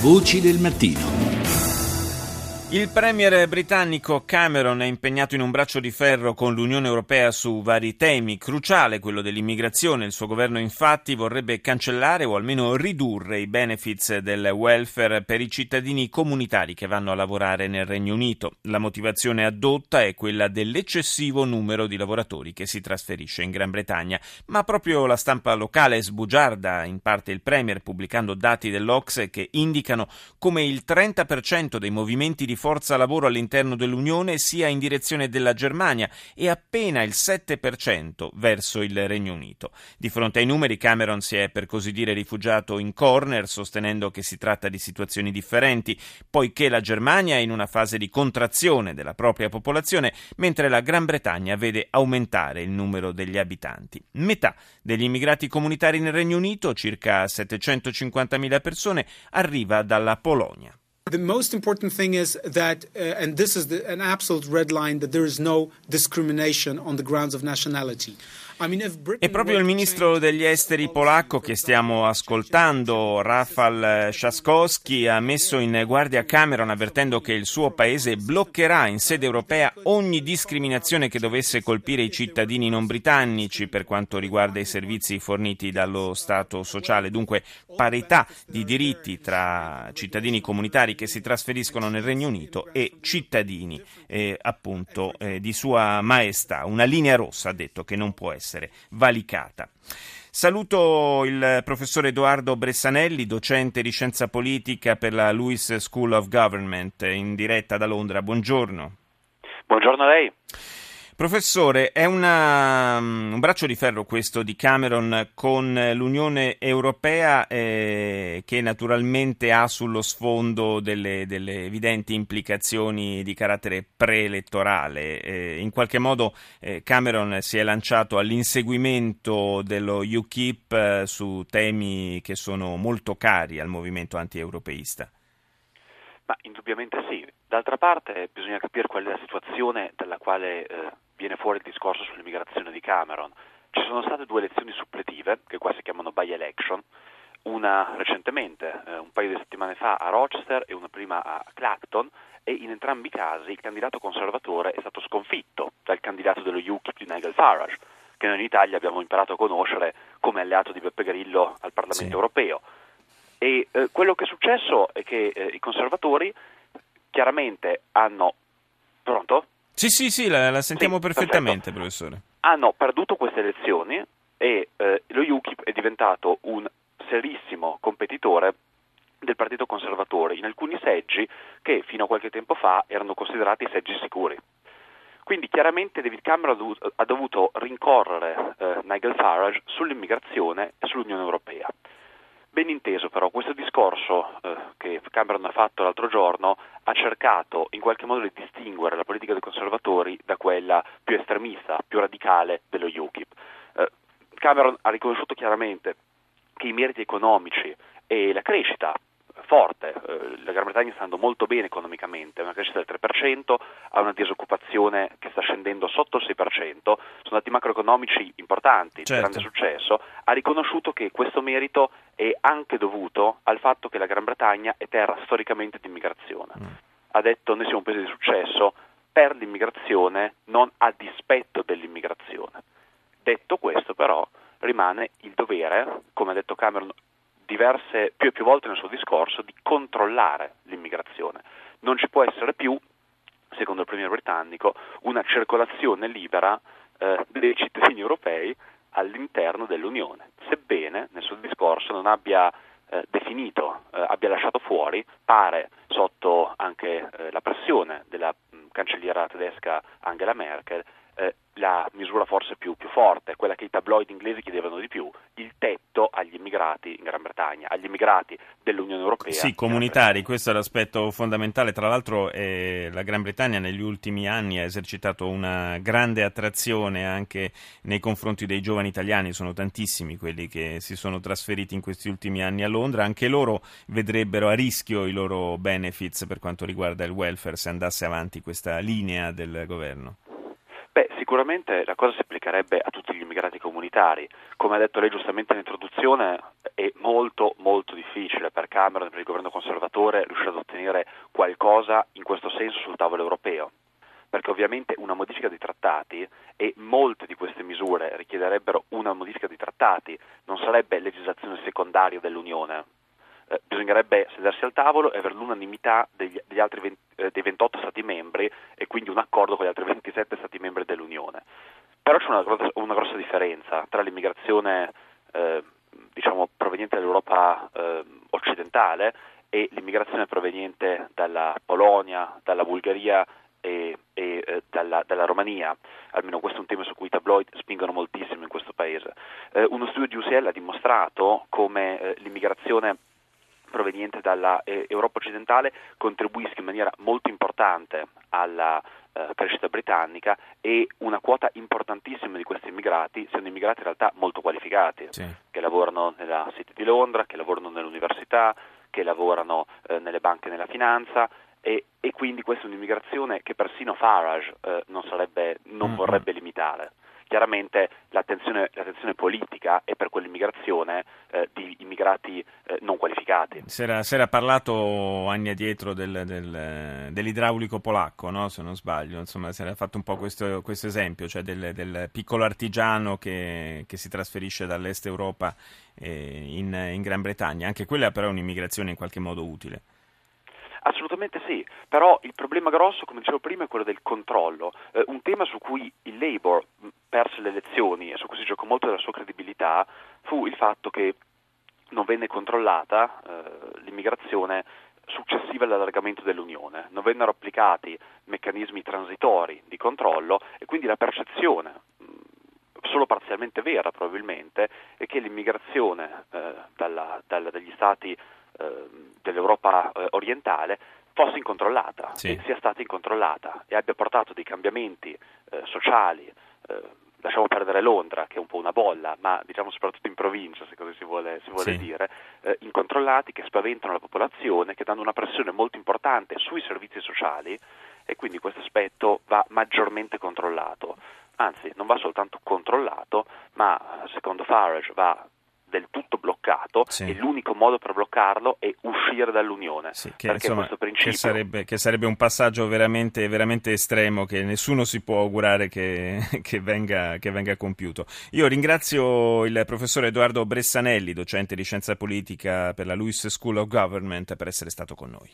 Voci del mattino. Il premier britannico Cameron è impegnato in un braccio di ferro con l'Unione Europea su vari temi, cruciale quello dell'immigrazione. Il suo governo infatti vorrebbe cancellare o almeno ridurre i benefits del welfare per i cittadini comunitari che vanno a lavorare nel Regno Unito. La motivazione addotta è quella dell'eccessivo numero di lavoratori che si trasferisce in Gran Bretagna, ma proprio la stampa locale sbugiarda in parte il premier pubblicando dati dell'Ox che indicano come il 30% dei movimenti di forza lavoro all'interno dell'Unione sia in direzione della Germania e appena il 7% verso il Regno Unito. Di fronte ai numeri Cameron si è per così dire rifugiato in corner sostenendo che si tratta di situazioni differenti, poiché la Germania è in una fase di contrazione della propria popolazione, mentre la Gran Bretagna vede aumentare il numero degli abitanti. Metà degli immigrati comunitari nel Regno Unito, circa 750.000 persone, arriva dalla Polonia. The most important thing is that, uh, and this is the, an absolute red line, that there is no discrimination on the grounds of nationality. È proprio il ministro degli esteri polacco che stiamo ascoltando, Rafał Trzaskowski, ha messo in guardia Cameron avvertendo che il suo paese bloccherà in sede europea ogni discriminazione che dovesse colpire i cittadini non britannici per quanto riguarda i servizi forniti dallo Stato sociale. Dunque parità di diritti tra cittadini comunitari che si trasferiscono nel Regno Unito e cittadini eh, appunto eh, di Sua Maestà. Una linea rossa ha detto che non può essere essere valicata. Saluto il professor Edoardo Bressanelli, docente di scienza politica per la Lewis School of Government, in diretta da Londra. Buongiorno. Buongiorno a lei. Professore, è una, mm, un braccio di ferro questo di Cameron con l'Unione Europea eh, che naturalmente ha sullo sfondo delle, delle evidenti implicazioni di carattere preelettorale. Eh, in qualche modo eh, Cameron si è lanciato all'inseguimento dello UKIP eh, su temi che sono molto cari al movimento anti-europeista. Ma indubbiamente sì. D'altra parte bisogna capire qual è la situazione dalla quale eh, viene fuori il discorso sull'immigrazione di Cameron. Ci sono state due elezioni suppletive, che qua si chiamano by-election, una recentemente, eh, un paio di settimane fa a Rochester e una prima a Clacton, e in entrambi i casi il candidato conservatore è stato sconfitto dal candidato dello UKIP di Nigel Farage, che noi in Italia abbiamo imparato a conoscere come alleato di Beppe Grillo al Parlamento sì. europeo. E eh, quello che è successo è che eh, i conservatori chiaramente hanno... Pronto? Sì, sì, sì, la, la sentiamo sì, perfettamente, perfetto. professore. Hanno perduto queste elezioni e eh, lo UKIP è diventato un serissimo competitore del Partito Conservatore in alcuni seggi che fino a qualche tempo fa erano considerati seggi sicuri. Quindi chiaramente David Cameron ha dovuto rincorrere eh, Nigel Farage sull'immigrazione e sull'Unione Europea. Ben inteso però, questo discorso eh, che Cameron ha fatto l'altro giorno ha cercato in qualche modo di distinguere la politica dei conservatori da quella più estremista, più radicale dello UKIP. Eh, Cameron ha riconosciuto chiaramente che i meriti economici e la crescita forte, eh, la Gran Bretagna sta andando molto bene economicamente, una crescita del 3%, ha una disoccupazione che sta scendendo sotto il 6%, sono dati macroeconomici importanti, certo. grande successo, ha riconosciuto che questo merito è anche dovuto al fatto che la Gran Bretagna è terra storicamente di immigrazione. Mm. Ha detto noi siamo un paese di successo per l'immigrazione, non a dispetto dell'immigrazione. Detto questo però rimane il dovere, come ha detto Cameron diverse, più e più volte nel suo discorso, di controllare l'immigrazione. Non ci può essere più, secondo il premier britannico, una circolazione libera eh, dei cittadini europei all'interno dell'Unione, sebbene nel suo discorso non abbia eh, definito, eh, abbia lasciato fuori, pare sotto anche eh, la pressione della mh, cancelliera tedesca Angela Merkel, eh, la misura forse più, più, forte, quella che i tabloid inglesi chiedevano di più, il tetto agli immigrati in Gran Bretagna, agli immigrati dell'Unione Europea. Sì, comunitari, questo è l'aspetto fondamentale. Tra l'altro eh, la Gran Bretagna negli ultimi anni ha esercitato una grande attrazione anche nei confronti dei giovani italiani, sono tantissimi quelli che si sono trasferiti in questi ultimi anni a Londra, anche loro vedrebbero a rischio i loro benefits per quanto riguarda il welfare se andasse avanti questa linea del governo. Beh, sicuramente la cosa si applicherebbe a tutti gli immigrati comunitari. Come ha detto lei giustamente in introduzione, è molto molto difficile per Cameron e per il governo conservatore riuscire ad ottenere qualcosa in questo senso sul tavolo europeo perché ovviamente una modifica dei trattati e molte di queste misure richiederebbero una modifica dei trattati, non sarebbe legislazione secondaria dell'Unione. Eh, bisognerebbe sedersi al tavolo e avere l'unanimità degli, degli altri 20, eh, dei 28 Stati membri e quindi un accordo con gli 27 Stati membri dell'Unione. Però c'è una, una grossa differenza tra l'immigrazione eh, diciamo, proveniente dall'Europa eh, occidentale e l'immigrazione proveniente dalla Polonia, dalla Bulgaria e, e eh, dalla, dalla, Romania, almeno questo è un tema su cui i tabloid spingono moltissimo in questo paese. Eh, uno studio di UCL ha dimostrato come eh, l'immigrazione proveniente dall'Europa eh, occidentale contribuisca in maniera molto importante alla eh, crescita britannica e una quota importantissima di questi immigrati siano immigrati in realtà molto qualificati, sì. che lavorano nella City di Londra, che lavorano nell'università, che lavorano eh, nelle banche e nella finanza e, e, quindi questa è un'immigrazione che persino Farage eh, non, sarebbe, non mm-hmm. vorrebbe limitare. Chiaramente l'attenzione, l'attenzione, politica è per quell'immigrazione eh, di immigrati eh, non qualificati. Si era, si era, parlato anni addietro del, del, dell'idraulico polacco, no? se non sbaglio, insomma si era fatto un po' questo, questo esempio, cioè del, del, piccolo artigiano che, che, si trasferisce dall'est Europa eh, in, in Gran Bretagna. Anche quella però è un'immigrazione in qualche modo utile. Assolutamente sì, però il problema grosso, come dicevo prima, è quello del controllo, eh, un tema su cui il Labour perse le elezioni e su cui si giocò molto della sua credibilità fu il fatto che non venne controllata eh, l'immigrazione successiva all'allargamento dell'Unione, non vennero applicati meccanismi transitori di controllo e quindi la percezione solo parzialmente vera probabilmente, è che l'immigrazione eh, dalla, dalla, dagli stati eh, dell'Europa eh, orientale fosse incontrollata sì. sia stata incontrollata e abbia portato dei cambiamenti eh, sociali lasciamo perdere Londra, che è un po' una bolla, ma diciamo soprattutto in provincia, se così si vuole, si vuole sì. dire, eh, incontrollati che spaventano la popolazione, che danno una pressione molto importante sui servizi sociali e quindi questo aspetto va maggiormente controllato. Anzi, non va soltanto controllato, ma secondo Farage va del tutto bloccato sì. e l'unico modo per bloccarlo è uscire dall'Unione. Sì, che, insomma, principio... che, sarebbe, che, sarebbe, un passaggio veramente, veramente, estremo che nessuno si può augurare che, che, venga, che venga compiuto. Io ringrazio il professor Edoardo Bressanelli, docente di scienza politica per la Lewis School of Government, per essere stato con noi.